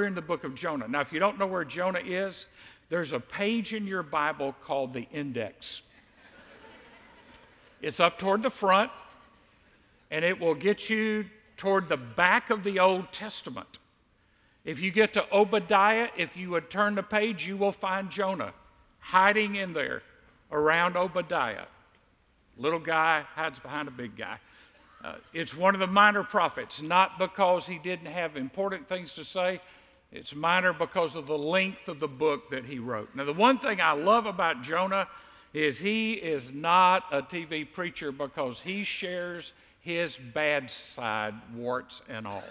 we're in the book of Jonah. Now, if you don't know where Jonah is, there's a page in your Bible called the index. It's up toward the front, and it will get you toward the back of the Old Testament. If you get to Obadiah, if you would turn the page, you will find Jonah hiding in there around Obadiah. Little guy hides behind a big guy. Uh, it's one of the minor prophets, not because he didn't have important things to say. It's minor because of the length of the book that he wrote. Now, the one thing I love about Jonah is he is not a TV preacher because he shares his bad side, warts and all.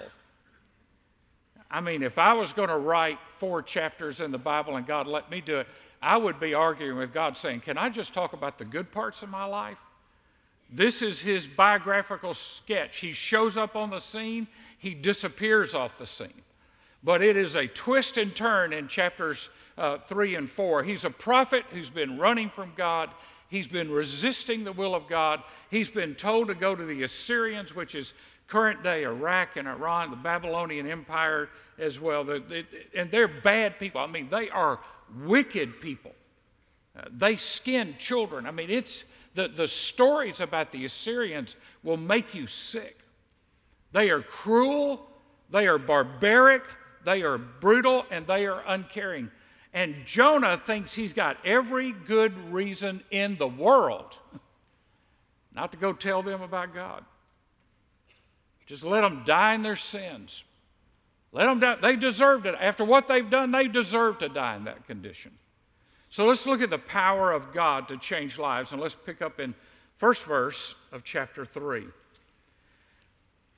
I mean, if I was going to write four chapters in the Bible and God let me do it, I would be arguing with God saying, Can I just talk about the good parts of my life? This is his biographical sketch. He shows up on the scene, he disappears off the scene. But it is a twist and turn in chapters uh, 3 and 4. He's a prophet who's been running from God. He's been resisting the will of God. He's been told to go to the Assyrians, which is current day Iraq and Iran, the Babylonian Empire as well. and they're bad people. I mean, they are wicked people. Uh, they skin children. I mean, it's the, the stories about the Assyrians will make you sick. They are cruel, they are barbaric, they are brutal, and they are uncaring. And Jonah thinks he's got every good reason in the world not to go tell them about God. Just let them die in their sins. Let them die. They deserved it. After what they've done, they deserve to die in that condition. So let's look at the power of God to change lives, and let's pick up in first verse of chapter 3.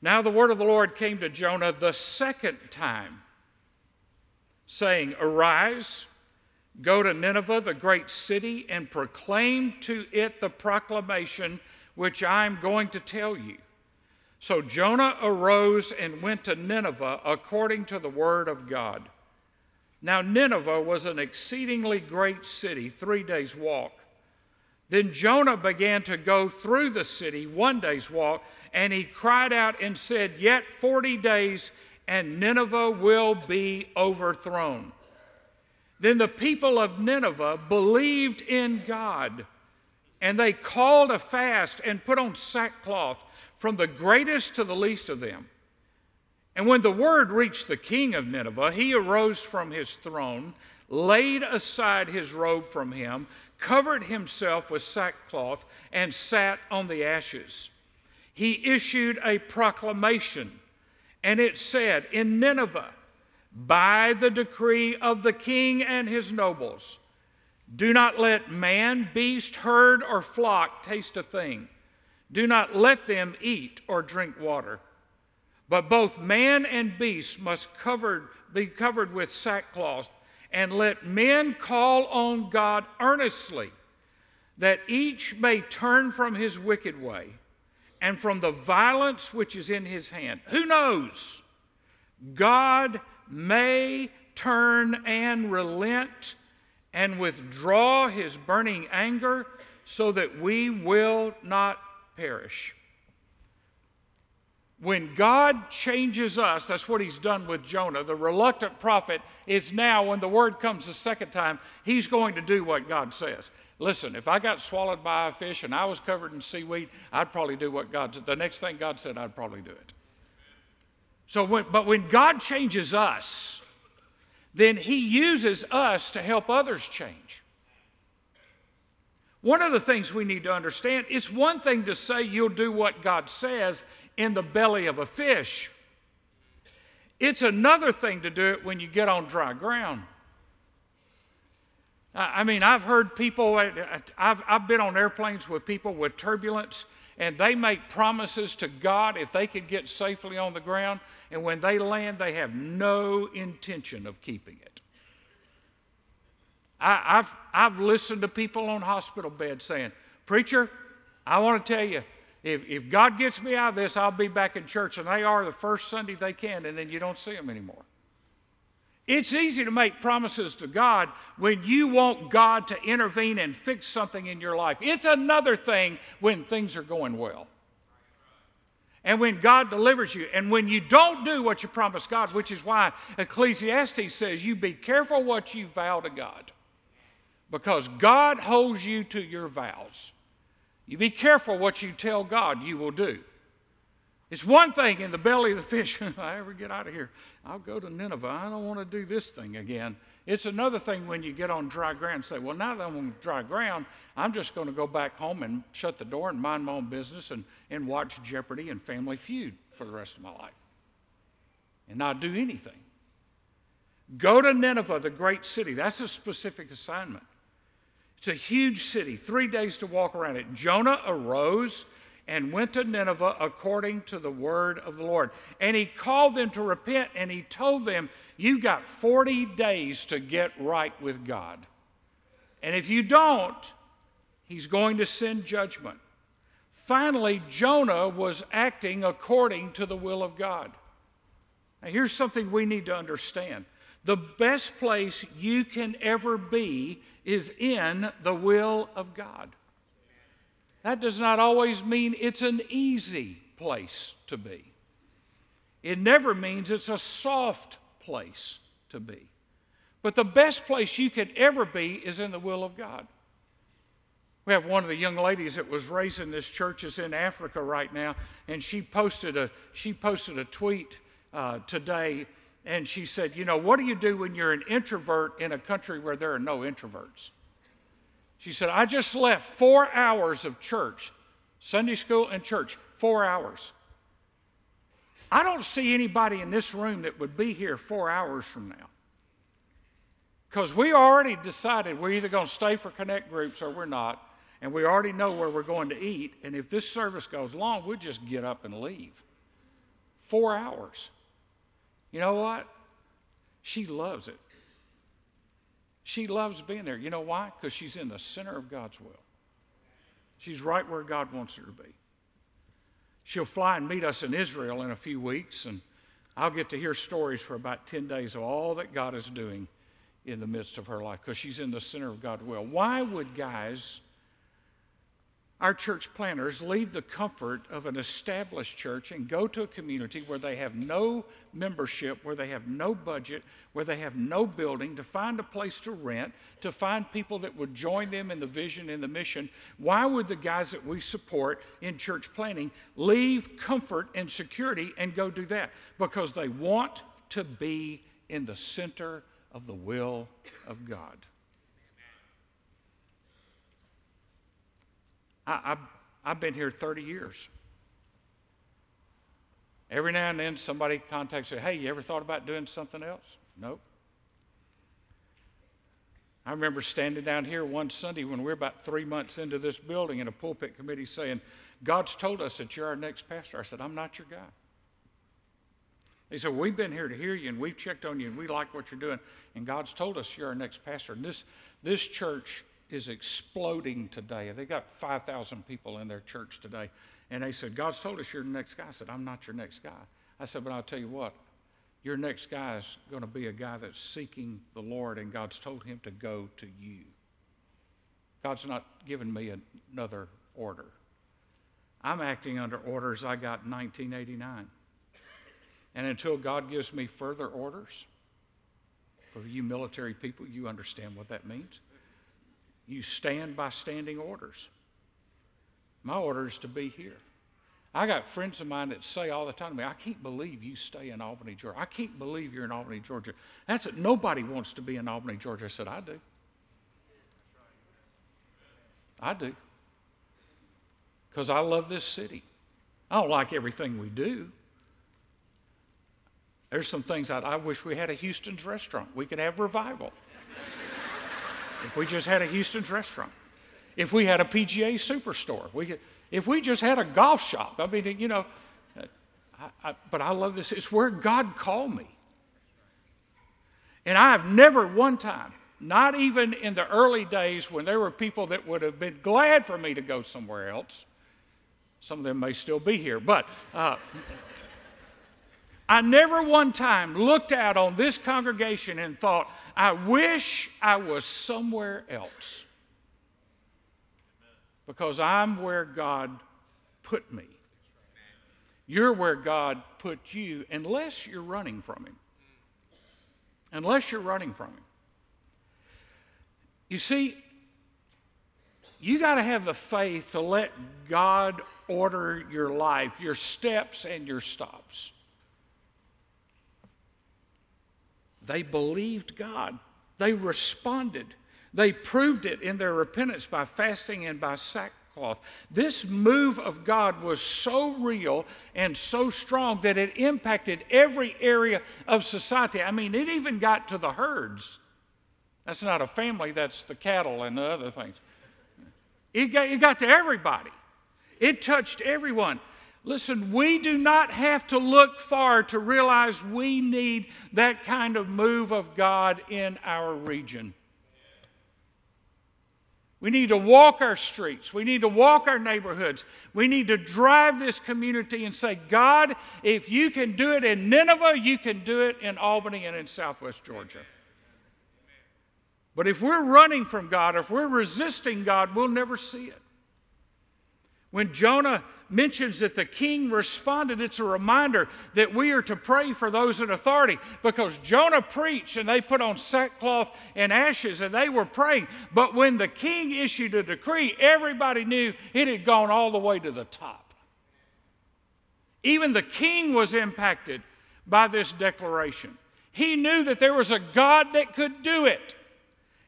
Now the word of the Lord came to Jonah the second time, saying, Arise, go to Nineveh, the great city, and proclaim to it the proclamation which I am going to tell you. So Jonah arose and went to Nineveh according to the word of God. Now, Nineveh was an exceedingly great city, three days' walk. Then Jonah began to go through the city, one day's walk, and he cried out and said, Yet 40 days, and Nineveh will be overthrown. Then the people of Nineveh believed in God, and they called a fast and put on sackcloth, from the greatest to the least of them. And when the word reached the king of Nineveh, he arose from his throne, laid aside his robe from him, covered himself with sackcloth, and sat on the ashes. He issued a proclamation, and it said, In Nineveh, by the decree of the king and his nobles, do not let man, beast, herd, or flock taste a thing. Do not let them eat or drink water. But both man and beast must covered, be covered with sackcloth, and let men call on God earnestly, that each may turn from his wicked way and from the violence which is in his hand. Who knows? God may turn and relent and withdraw his burning anger so that we will not perish. When God changes us, that's what he's done with Jonah. The reluctant prophet is now, when the word comes the second time, he's going to do what God says. Listen, if I got swallowed by a fish and I was covered in seaweed, I'd probably do what God said. The next thing God said, I'd probably do it. So, when, but when God changes us, then he uses us to help others change. One of the things we need to understand it's one thing to say you'll do what God says, in the belly of a fish. It's another thing to do it when you get on dry ground. I mean, I've heard people, I've, I've been on airplanes with people with turbulence, and they make promises to God if they could get safely on the ground, and when they land, they have no intention of keeping it. I, have I've listened to people on hospital beds saying, Preacher, I want to tell you, if, if God gets me out of this, I'll be back in church. And they are the first Sunday they can, and then you don't see them anymore. It's easy to make promises to God when you want God to intervene and fix something in your life. It's another thing when things are going well. And when God delivers you, and when you don't do what you promised God, which is why Ecclesiastes says you be careful what you vow to God, because God holds you to your vows. You be careful what you tell God you will do. It's one thing in the belly of the fish, if I ever get out of here, I'll go to Nineveh. I don't want to do this thing again. It's another thing when you get on dry ground and say, Well, now that I'm on dry ground, I'm just going to go back home and shut the door and mind my own business and, and watch Jeopardy and Family Feud for the rest of my life and not do anything. Go to Nineveh, the great city. That's a specific assignment. It's a huge city, three days to walk around it. Jonah arose and went to Nineveh according to the word of the Lord. And he called them to repent and he told them, You've got 40 days to get right with God. And if you don't, he's going to send judgment. Finally, Jonah was acting according to the will of God. Now, here's something we need to understand the best place you can ever be is in the will of God. That does not always mean it's an easy place to be. It never means it's a soft place to be. But the best place you could ever be is in the will of God. We have one of the young ladies that was raised in this church is in Africa right now, and she posted a she posted a tweet uh, today, and she said, "You know, what do you do when you're an introvert in a country where there are no introverts?" She said, "I just left four hours of church, Sunday school and church, four hours. I don't see anybody in this room that would be here four hours from now." Because we already decided we're either going to stay for connect groups or we're not and we already know where we're going to eat. And if this service goes long, we'll just get up and leave. Four hours. You know what? She loves it. She loves being there. You know why? Because she's in the center of God's will. She's right where God wants her to be. She'll fly and meet us in Israel in a few weeks, and I'll get to hear stories for about 10 days of all that God is doing in the midst of her life because she's in the center of God's will. Why would guys our church planners leave the comfort of an established church and go to a community where they have no membership, where they have no budget, where they have no building, to find a place to rent, to find people that would join them in the vision and the mission. Why would the guys that we support in church planning leave comfort and security and go do that? Because they want to be in the center of the will of God. I, have I've been here 30 years. Every now and then somebody contacts me, hey, you ever thought about doing something else? Nope. I remember standing down here one Sunday when we're about three months into this building in a pulpit committee saying, God's told us that you're our next pastor. I said, I'm not your guy. They said, We've been here to hear you and we've checked on you and we like what you're doing. And God's told us you're our next pastor. And this, this church is exploding today. They got 5,000 people in their church today. And they said, God's told us you're the next guy. I said, I'm not your next guy. I said, but I'll tell you what, your next guy is going to be a guy that's seeking the Lord, and God's told him to go to you. God's not given me another order. I'm acting under orders I got in 1989. And until God gives me further orders, for you military people, you understand what that means. You stand by standing orders. My order is to be here. I got friends of mine that say all the time to me, I can't believe you stay in Albany, Georgia. I can't believe you're in Albany, Georgia. That's it. Nobody wants to be in Albany, Georgia. I said, I do. I do. Because I love this city. I don't like everything we do. There's some things I, I wish we had a Houston's restaurant. We could have revival. If we just had a Houston's restaurant, if we had a PGA superstore, we could, if we just had a golf shop, I mean, you know, I, I, but I love this. It's where God called me. And I have never one time, not even in the early days when there were people that would have been glad for me to go somewhere else. Some of them may still be here, but uh, I never one time looked out on this congregation and thought, I wish I was somewhere else. Because I'm where God put me. You're where God put you unless you're running from Him. Unless you're running from Him. You see, you got to have the faith to let God order your life, your steps and your stops. They believed God, they responded. They proved it in their repentance by fasting and by sackcloth. This move of God was so real and so strong that it impacted every area of society. I mean, it even got to the herds. That's not a family, that's the cattle and the other things. It got, it got to everybody, it touched everyone. Listen, we do not have to look far to realize we need that kind of move of God in our region. We need to walk our streets. We need to walk our neighborhoods. We need to drive this community and say, God, if you can do it in Nineveh, you can do it in Albany and in southwest Georgia. But if we're running from God, if we're resisting God, we'll never see it. When Jonah mentions that the king responded, it's a reminder that we are to pray for those in authority because Jonah preached and they put on sackcloth and ashes and they were praying. But when the king issued a decree, everybody knew it had gone all the way to the top. Even the king was impacted by this declaration. He knew that there was a God that could do it.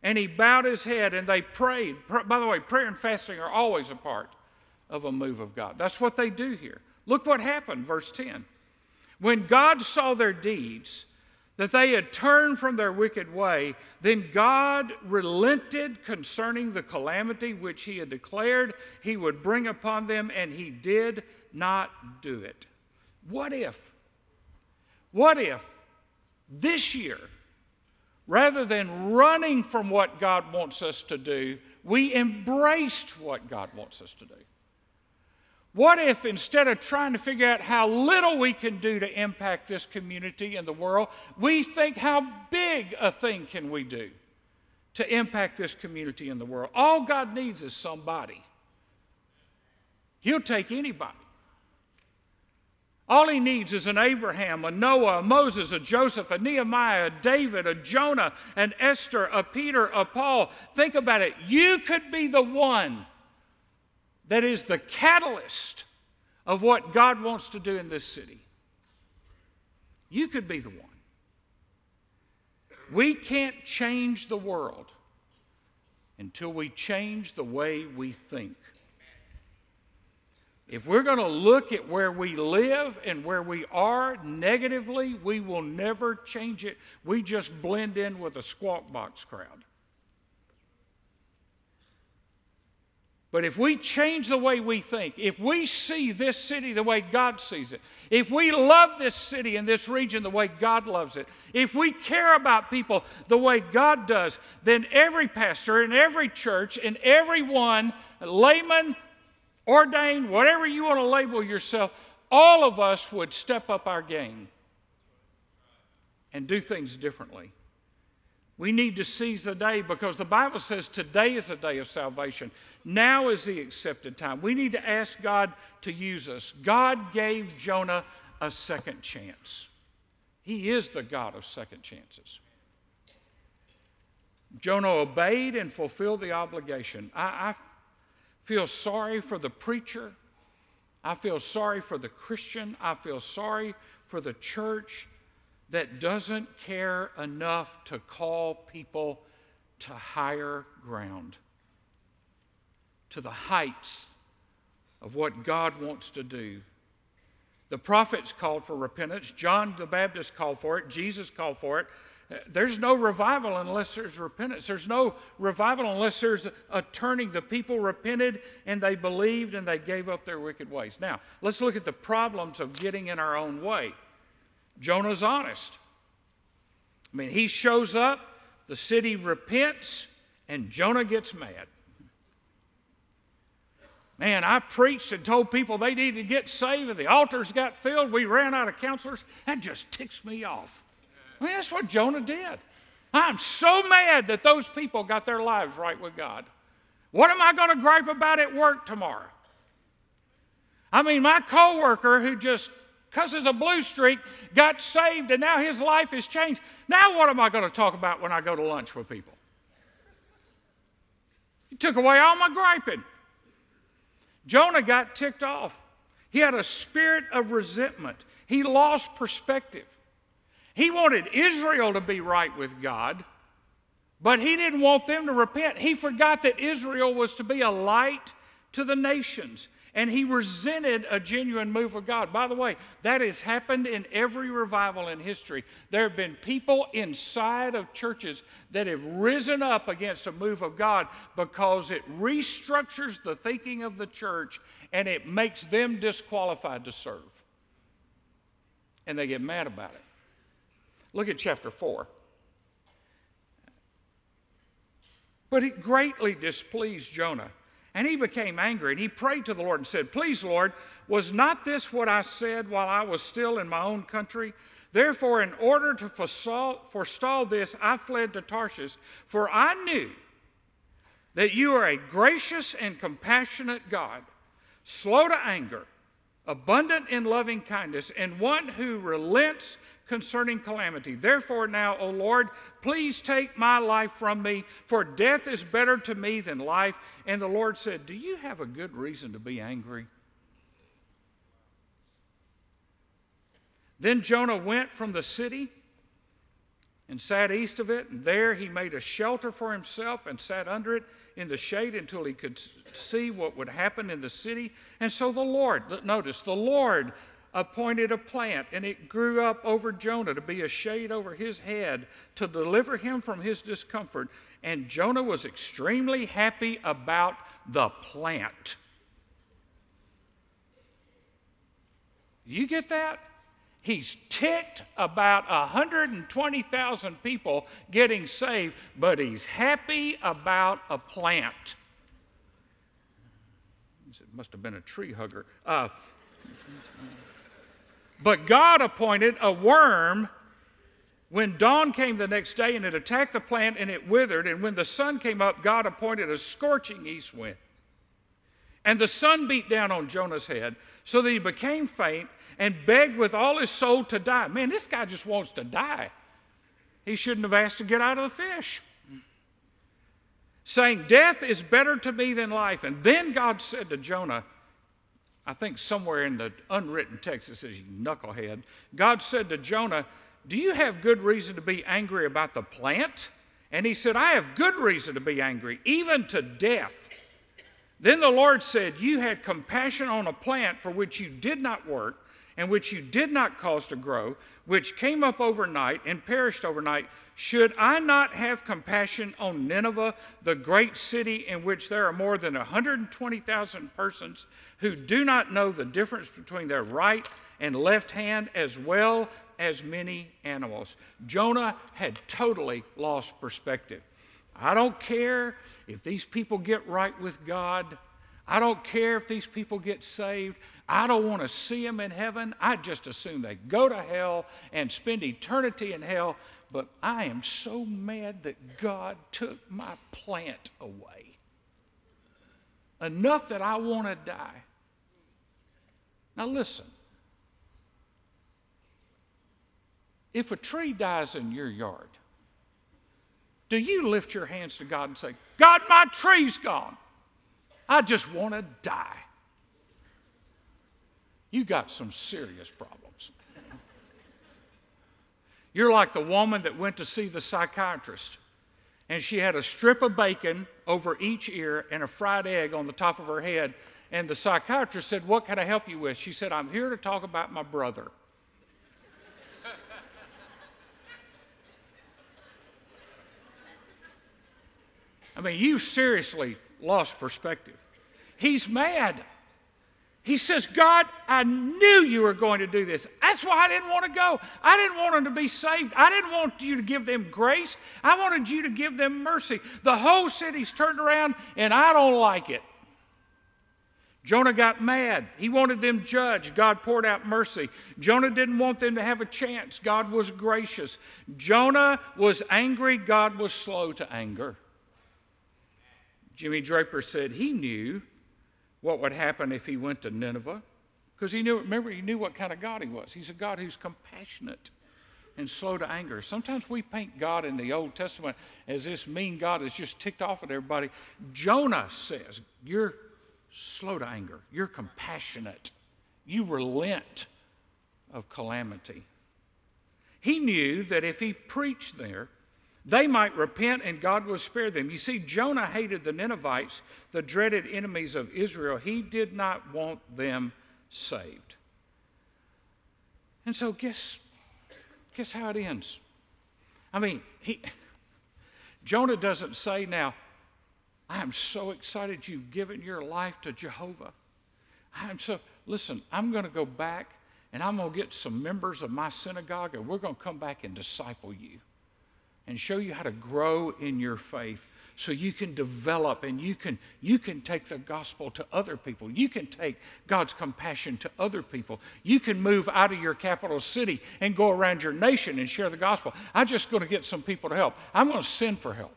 And he bowed his head and they prayed. By the way, prayer and fasting are always a part of a move of God. That's what they do here. Look what happened, verse 10. When God saw their deeds, that they had turned from their wicked way, then God relented concerning the calamity which he had declared he would bring upon them, and he did not do it. What if? What if this year Rather than running from what God wants us to do, we embraced what God wants us to do. What if instead of trying to figure out how little we can do to impact this community and the world, we think how big a thing can we do to impact this community and the world? All God needs is somebody. He'll take anybody. All he needs is an Abraham, a Noah, a Moses, a Joseph, a Nehemiah, a David, a Jonah, an Esther, a Peter, a Paul. Think about it. You could be the one that is the catalyst of what God wants to do in this city. You could be the one. We can't change the world until we change the way we think. If we're going to look at where we live and where we are negatively, we will never change it. We just blend in with a squawk box crowd. But if we change the way we think, if we see this city the way God sees it, if we love this city and this region the way God loves it, if we care about people the way God does, then every pastor in every church and everyone, layman, ordained, whatever you want to label yourself, all of us would step up our game and do things differently. We need to seize the day because the Bible says today is a day of salvation. Now is the accepted time. We need to ask God to use us. God gave Jonah a second chance. He is the God of second chances. Jonah obeyed and fulfilled the obligation. I, I feel sorry for the preacher. I feel sorry for the Christian. I feel sorry for the church that doesn't care enough to call people to higher ground, to the heights of what God wants to do. The prophets called for repentance, John the Baptist called for it, Jesus called for it. Uh, there's no revival unless there's repentance. There's no revival unless there's a turning. The people repented and they believed and they gave up their wicked ways. Now, let's look at the problems of getting in our own way. Jonah's honest. I mean, he shows up, the city repents, and Jonah gets mad. Man, I preached and told people they needed to get saved, and the altars got filled. We ran out of counselors. That just ticks me off. I mean, that's what Jonah did. I'm so mad that those people got their lives right with God. What am I going to gripe about at work tomorrow? I mean, my coworker who just cusses a blue streak got saved and now his life has changed. Now, what am I going to talk about when I go to lunch with people? He took away all my griping. Jonah got ticked off. He had a spirit of resentment. He lost perspective. He wanted Israel to be right with God, but he didn't want them to repent. He forgot that Israel was to be a light to the nations, and he resented a genuine move of God. By the way, that has happened in every revival in history. There have been people inside of churches that have risen up against a move of God because it restructures the thinking of the church and it makes them disqualified to serve. And they get mad about it. Look at chapter 4. But it greatly displeased Jonah. And he became angry and he prayed to the Lord and said, Please, Lord, was not this what I said while I was still in my own country? Therefore, in order to forestall this, I fled to Tarshish, for I knew that you are a gracious and compassionate God, slow to anger, abundant in loving kindness, and one who relents concerning calamity. Therefore, now, O Lord, please take my life from me, for death is better to me than life. And the Lord said, Do you have a good reason to be angry? Then Jonah went from the city and sat east of it, and there he made a shelter for himself and sat under it in the shade until he could see what would happen in the city. And so the Lord, notice, the Lord appointed a plant, and it grew up over Jonah to be a shade over his head to deliver him from his discomfort. And Jonah was extremely happy about the plant. You get that? He's ticked about 120,000 people getting saved, but he's happy about a plant. It must have been a tree hugger. Uh, but God appointed a worm when dawn came the next day and it attacked the plant and it withered. And when the sun came up, God appointed a scorching east wind. And the sun beat down on Jonah's head so that he became faint and begged with all his soul to die. Man, this guy just wants to die. He shouldn't have asked to get out of the fish. Saying, Death is better to me than life. And then God said to Jonah, I think somewhere in the unwritten text it says, You knucklehead. God said to Jonah, Do you have good reason to be angry about the plant? And he said, I have good reason to be angry, even to death. Then the Lord said, You had compassion on a plant for which you did not work and which you did not cause to grow, which came up overnight and perished overnight, should I not have compassion on Nineveh, the great city in which there are more than 120,000 persons who do not know the difference between their right and left hand, as well as many animals? Jonah had totally lost perspective. I don't care if these people get right with God. I don't care if these people get saved. I don't want to see them in heaven. I just assume they go to hell and spend eternity in hell. But I am so mad that God took my plant away. Enough that I want to die. Now, listen. If a tree dies in your yard, do you lift your hands to God and say, God, my tree's gone? I just want to die. You got some serious problems. You're like the woman that went to see the psychiatrist, and she had a strip of bacon over each ear and a fried egg on the top of her head. And the psychiatrist said, What can I help you with? She said, I'm here to talk about my brother. I mean, you seriously lost perspective. He's mad. He says, God, I knew you were going to do this. That's why I didn't want to go. I didn't want them to be saved. I didn't want you to give them grace. I wanted you to give them mercy. The whole city's turned around, and I don't like it. Jonah got mad. He wanted them judged. God poured out mercy. Jonah didn't want them to have a chance. God was gracious. Jonah was angry. God was slow to anger. Jimmy Draper said he knew what would happen if he went to Nineveh. Because he knew, remember, he knew what kind of God he was. He's a God who's compassionate and slow to anger. Sometimes we paint God in the Old Testament as this mean God that's just ticked off at everybody. Jonah says, You're slow to anger, you're compassionate, you relent of calamity. He knew that if he preached there, they might repent and God would spare them. You see, Jonah hated the Ninevites, the dreaded enemies of Israel. He did not want them saved. And so, guess, guess how it ends? I mean, he, Jonah doesn't say, Now, I am so excited you've given your life to Jehovah. I'm so, listen, I'm going to go back and I'm going to get some members of my synagogue and we're going to come back and disciple you and show you how to grow in your faith so you can develop and you can you can take the gospel to other people. You can take god's compassion to other people. You can move out of your capital city and go around your nation and share the gospel. I'm just going to get some people to help. I'm going to send for help.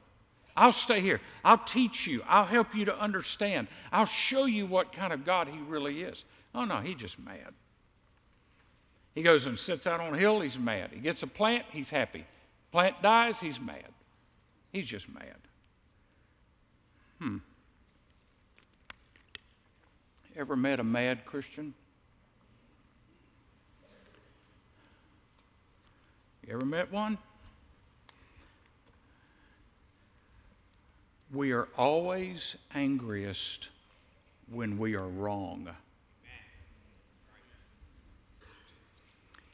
I'll stay here. I'll teach you. I'll help you to understand. I'll show you what kind of god he really is. Oh no he's just mad. He goes and sits out on a hill. He's mad. He gets a plant. He's happy Plant dies, he's mad. He's just mad. Hmm. Ever met a mad Christian? You ever met one? We are always angriest when we are wrong.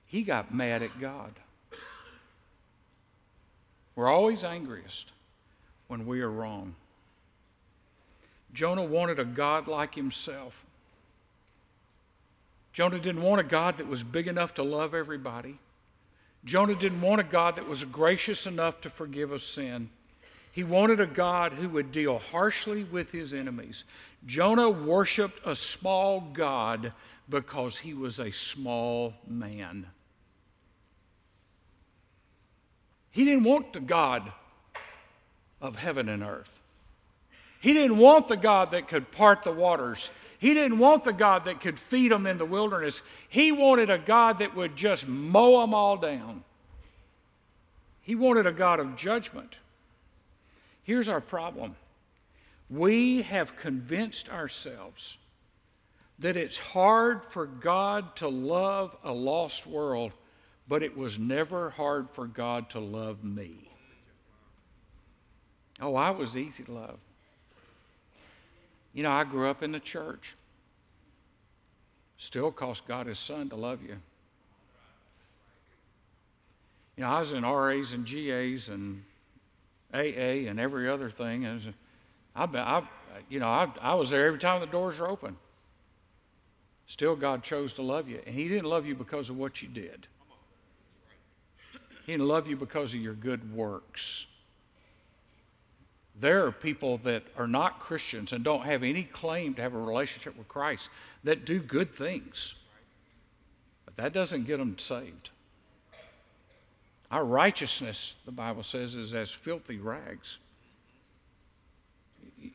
He got mad at God. We're always angriest when we are wrong. Jonah wanted a God like himself. Jonah didn't want a God that was big enough to love everybody. Jonah didn't want a God that was gracious enough to forgive us sin. He wanted a God who would deal harshly with his enemies. Jonah worshiped a small God because he was a small man. He didn't want the God of heaven and earth. He didn't want the God that could part the waters. He didn't want the God that could feed them in the wilderness. He wanted a God that would just mow them all down. He wanted a God of judgment. Here's our problem we have convinced ourselves that it's hard for God to love a lost world but it was never hard for God to love me. Oh, I was easy to love. You know, I grew up in the church. Still cost God his son to love you. You know, I was in RAs and GAs and AA and every other thing. And I've been—I, you know, I, I was there every time the doors were open. Still, God chose to love you. And He didn't love you because of what you did. He didn't love you because of your good works. There are people that are not Christians and don't have any claim to have a relationship with Christ that do good things. But that doesn't get them saved. Our righteousness, the Bible says, is as filthy rags.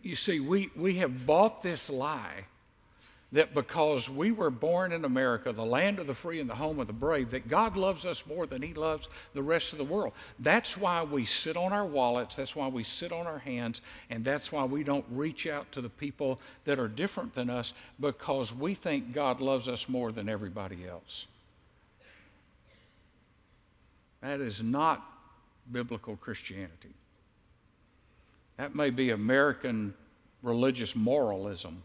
You see, we, we have bought this lie that because we were born in America, the land of the free and the home of the brave, that God loves us more than He loves the rest of the world. That's why we sit on our wallets, that's why we sit on our hands, and that's why we don't reach out to the people that are different than us because we think God loves us more than everybody else. That is not biblical Christianity. That may be American religious moralism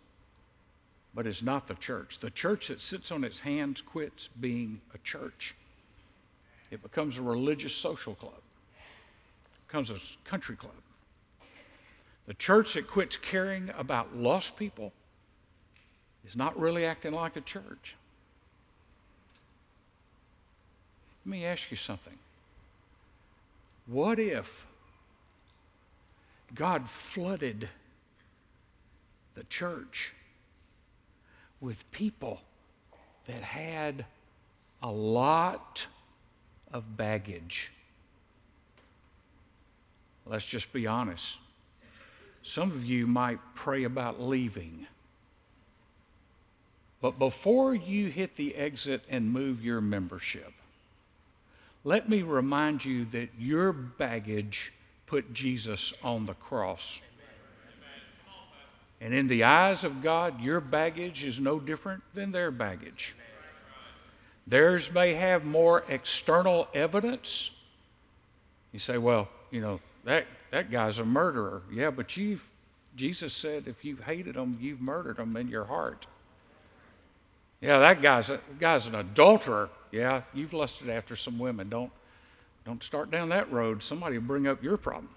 but it's not the church. The church that sits on its hands quits being a church. It becomes a religious social club, it becomes a country club. The church that quits caring about lost people is not really acting like a church. Let me ask you something. What if God flooded the church with people that had a lot of baggage. Let's just be honest. Some of you might pray about leaving. But before you hit the exit and move your membership, let me remind you that your baggage put Jesus on the cross. And in the eyes of God, your baggage is no different than their baggage. Theirs may have more external evidence. You say, well, you know, that, that guy's a murderer. Yeah, but you've, Jesus said if you've hated him, you've murdered him in your heart. Yeah, that guy's, a, guy's an adulterer. Yeah, you've lusted after some women. Don't, don't start down that road. Somebody will bring up your problem.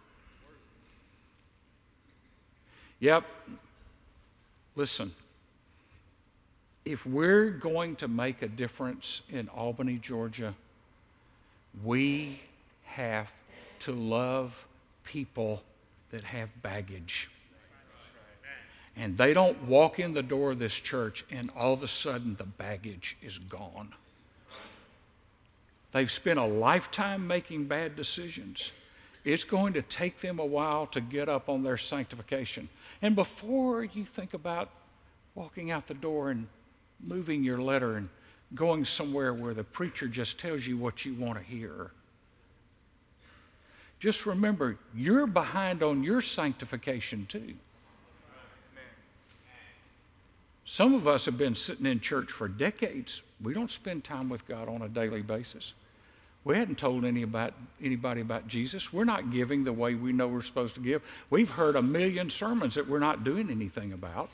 Yep, Listen, if we're going to make a difference in Albany, Georgia, we have to love people that have baggage. And they don't walk in the door of this church and all of a sudden the baggage is gone. They've spent a lifetime making bad decisions. It's going to take them a while to get up on their sanctification. And before you think about walking out the door and moving your letter and going somewhere where the preacher just tells you what you want to hear, just remember you're behind on your sanctification too. Some of us have been sitting in church for decades. We don't spend time with God on a daily basis. We hadn't told any about, anybody about Jesus. We're not giving the way we know we're supposed to give. We've heard a million sermons that we're not doing anything about.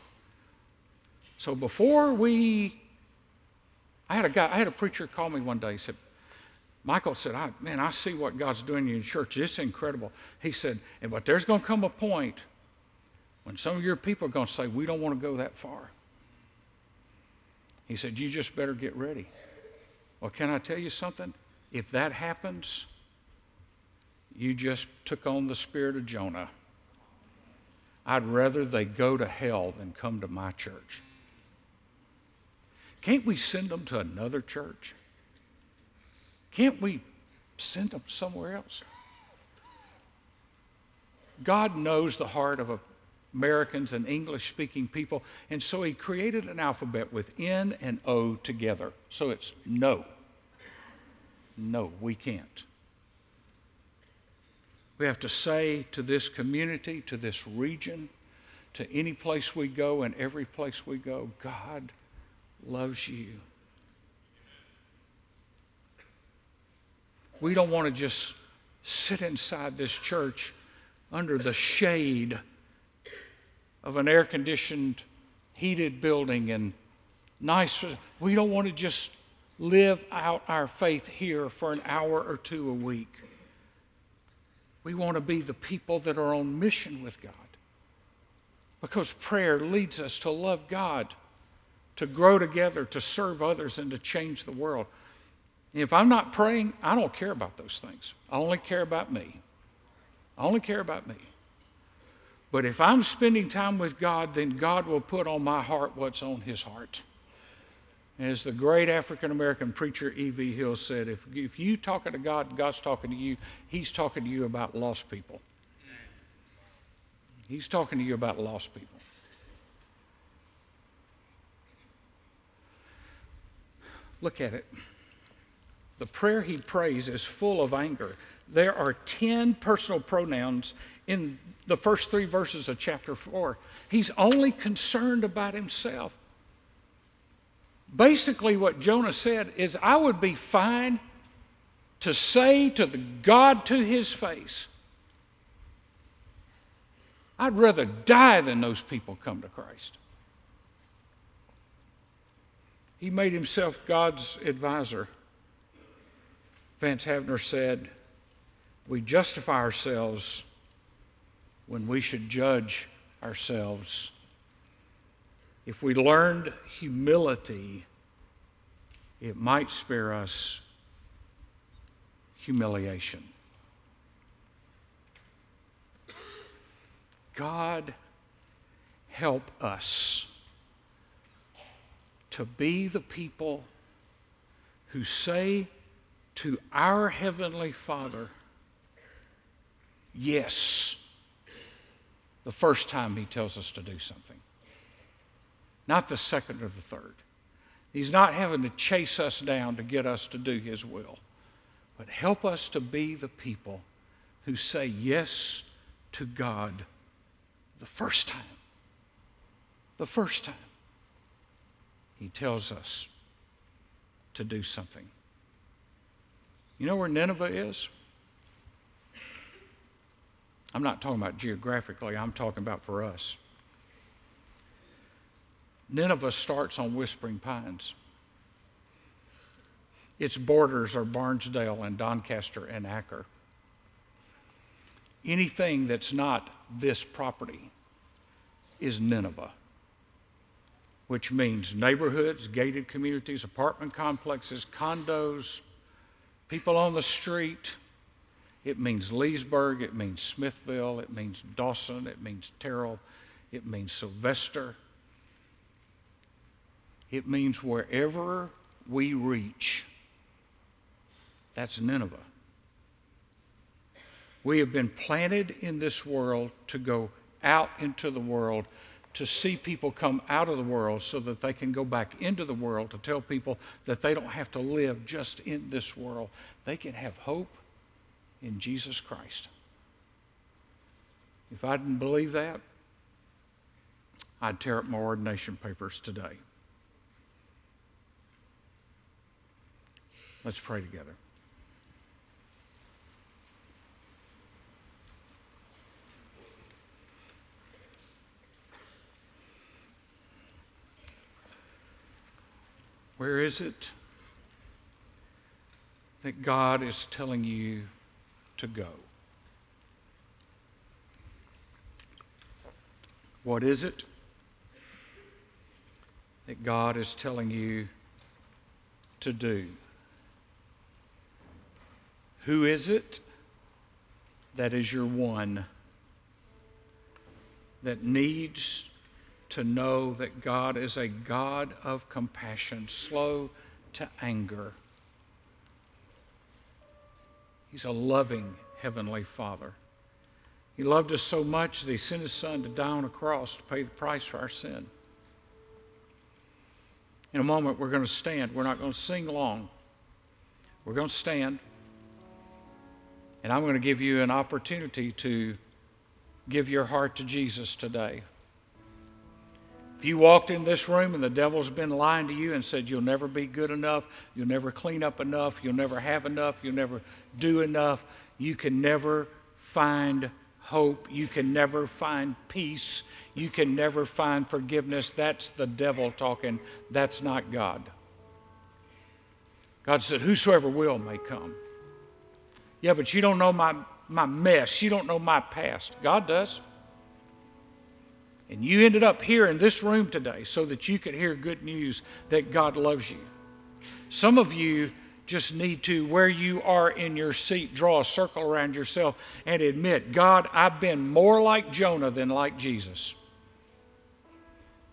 So before we, I had a guy, I had a preacher call me one day. He said, Michael said, I, man, I see what God's doing in your church. It's incredible. He said, but there's going to come a point when some of your people are going to say, we don't want to go that far. He said, you just better get ready. Well, can I tell you something? If that happens, you just took on the spirit of Jonah. I'd rather they go to hell than come to my church. Can't we send them to another church? Can't we send them somewhere else? God knows the heart of Americans and English speaking people, and so He created an alphabet with N and O together. So it's no. No, we can't. We have to say to this community, to this region, to any place we go and every place we go, God loves you. We don't want to just sit inside this church under the shade of an air conditioned, heated building and nice. We don't want to just live out our faith here for an hour or two a week. We want to be the people that are on mission with God. Because prayer leads us to love God, to grow together, to serve others, and to change the world. If I'm not praying, I don't care about those things. I only care about me. I only care about me. But if I'm spending time with God, then God will put on my heart what's on His heart. As the great African American preacher E.V. Hill said, if, if you talking to God, God's talking to you, He's talking to you about lost people. He's talking to you about lost people. Look at it. The prayer he prays is full of anger. There are 10 personal pronouns in the first three verses of chapter 4. He's only concerned about himself. Basically, what Jonah said is, I would be fine to say to the God to his face, I'd rather die than those people come to Christ. He made himself God's advisor. Vance Havner said, We justify ourselves when we should judge ourselves if we learned humility, it might spare us humiliation. God, help us to be the people who say to our Heavenly Father, Yes, the first time He tells us to do something not the second or the third. He's not having to chase us down to get us to do His will. But help us to be the people who say yes to God the first time. The first time. He tells us to do something. You know where Nineveh is? I'm not talking about geographically, I'm talking about for us. Nineveh starts on Whispering Pines. Its borders are Barnesdale and Doncaster and Acker. Anything that's not this property is Nineveh, which means neighborhoods, gated communities, apartment complexes, condos, people on the street. It means Leesburg, it means Smithville, it means Dawson, it means Terrell, it means Sylvester. It means wherever we reach, that's Nineveh. We have been planted in this world to go out into the world, to see people come out of the world so that they can go back into the world, to tell people that they don't have to live just in this world. They can have hope in Jesus Christ. If I didn't believe that, I'd tear up my ordination papers today. Let's pray together. Where is it that God is telling you to go? What is it that God is telling you to do? Who is it that is your one that needs to know that God is a God of compassion, slow to anger? He's a loving Heavenly Father. He loved us so much that He sent His Son to die on a cross to pay the price for our sin. In a moment, we're going to stand. We're not going to sing long. We're going to stand. And I'm going to give you an opportunity to give your heart to Jesus today. If you walked in this room and the devil's been lying to you and said you'll never be good enough, you'll never clean up enough, you'll never have enough, you'll never do enough, you can never find hope, you can never find peace, you can never find forgiveness, that's the devil talking. That's not God. God said, Whosoever will may come. Yeah, but you don't know my, my mess. You don't know my past. God does. And you ended up here in this room today so that you could hear good news that God loves you. Some of you just need to, where you are in your seat, draw a circle around yourself and admit, God, I've been more like Jonah than like Jesus.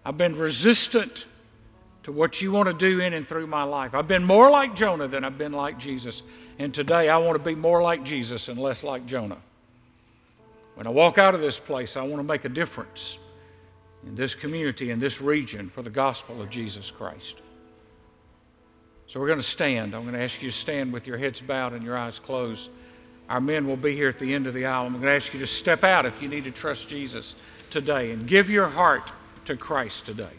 I've been resistant to what you want to do in and through my life. I've been more like Jonah than I've been like Jesus. And today I want to be more like Jesus and less like Jonah. When I walk out of this place, I want to make a difference in this community, in this region, for the gospel of Jesus Christ. So we're going to stand. I'm going to ask you to stand with your heads bowed and your eyes closed. Our men will be here at the end of the aisle. I'm going to ask you to step out if you need to trust Jesus today and give your heart to Christ today.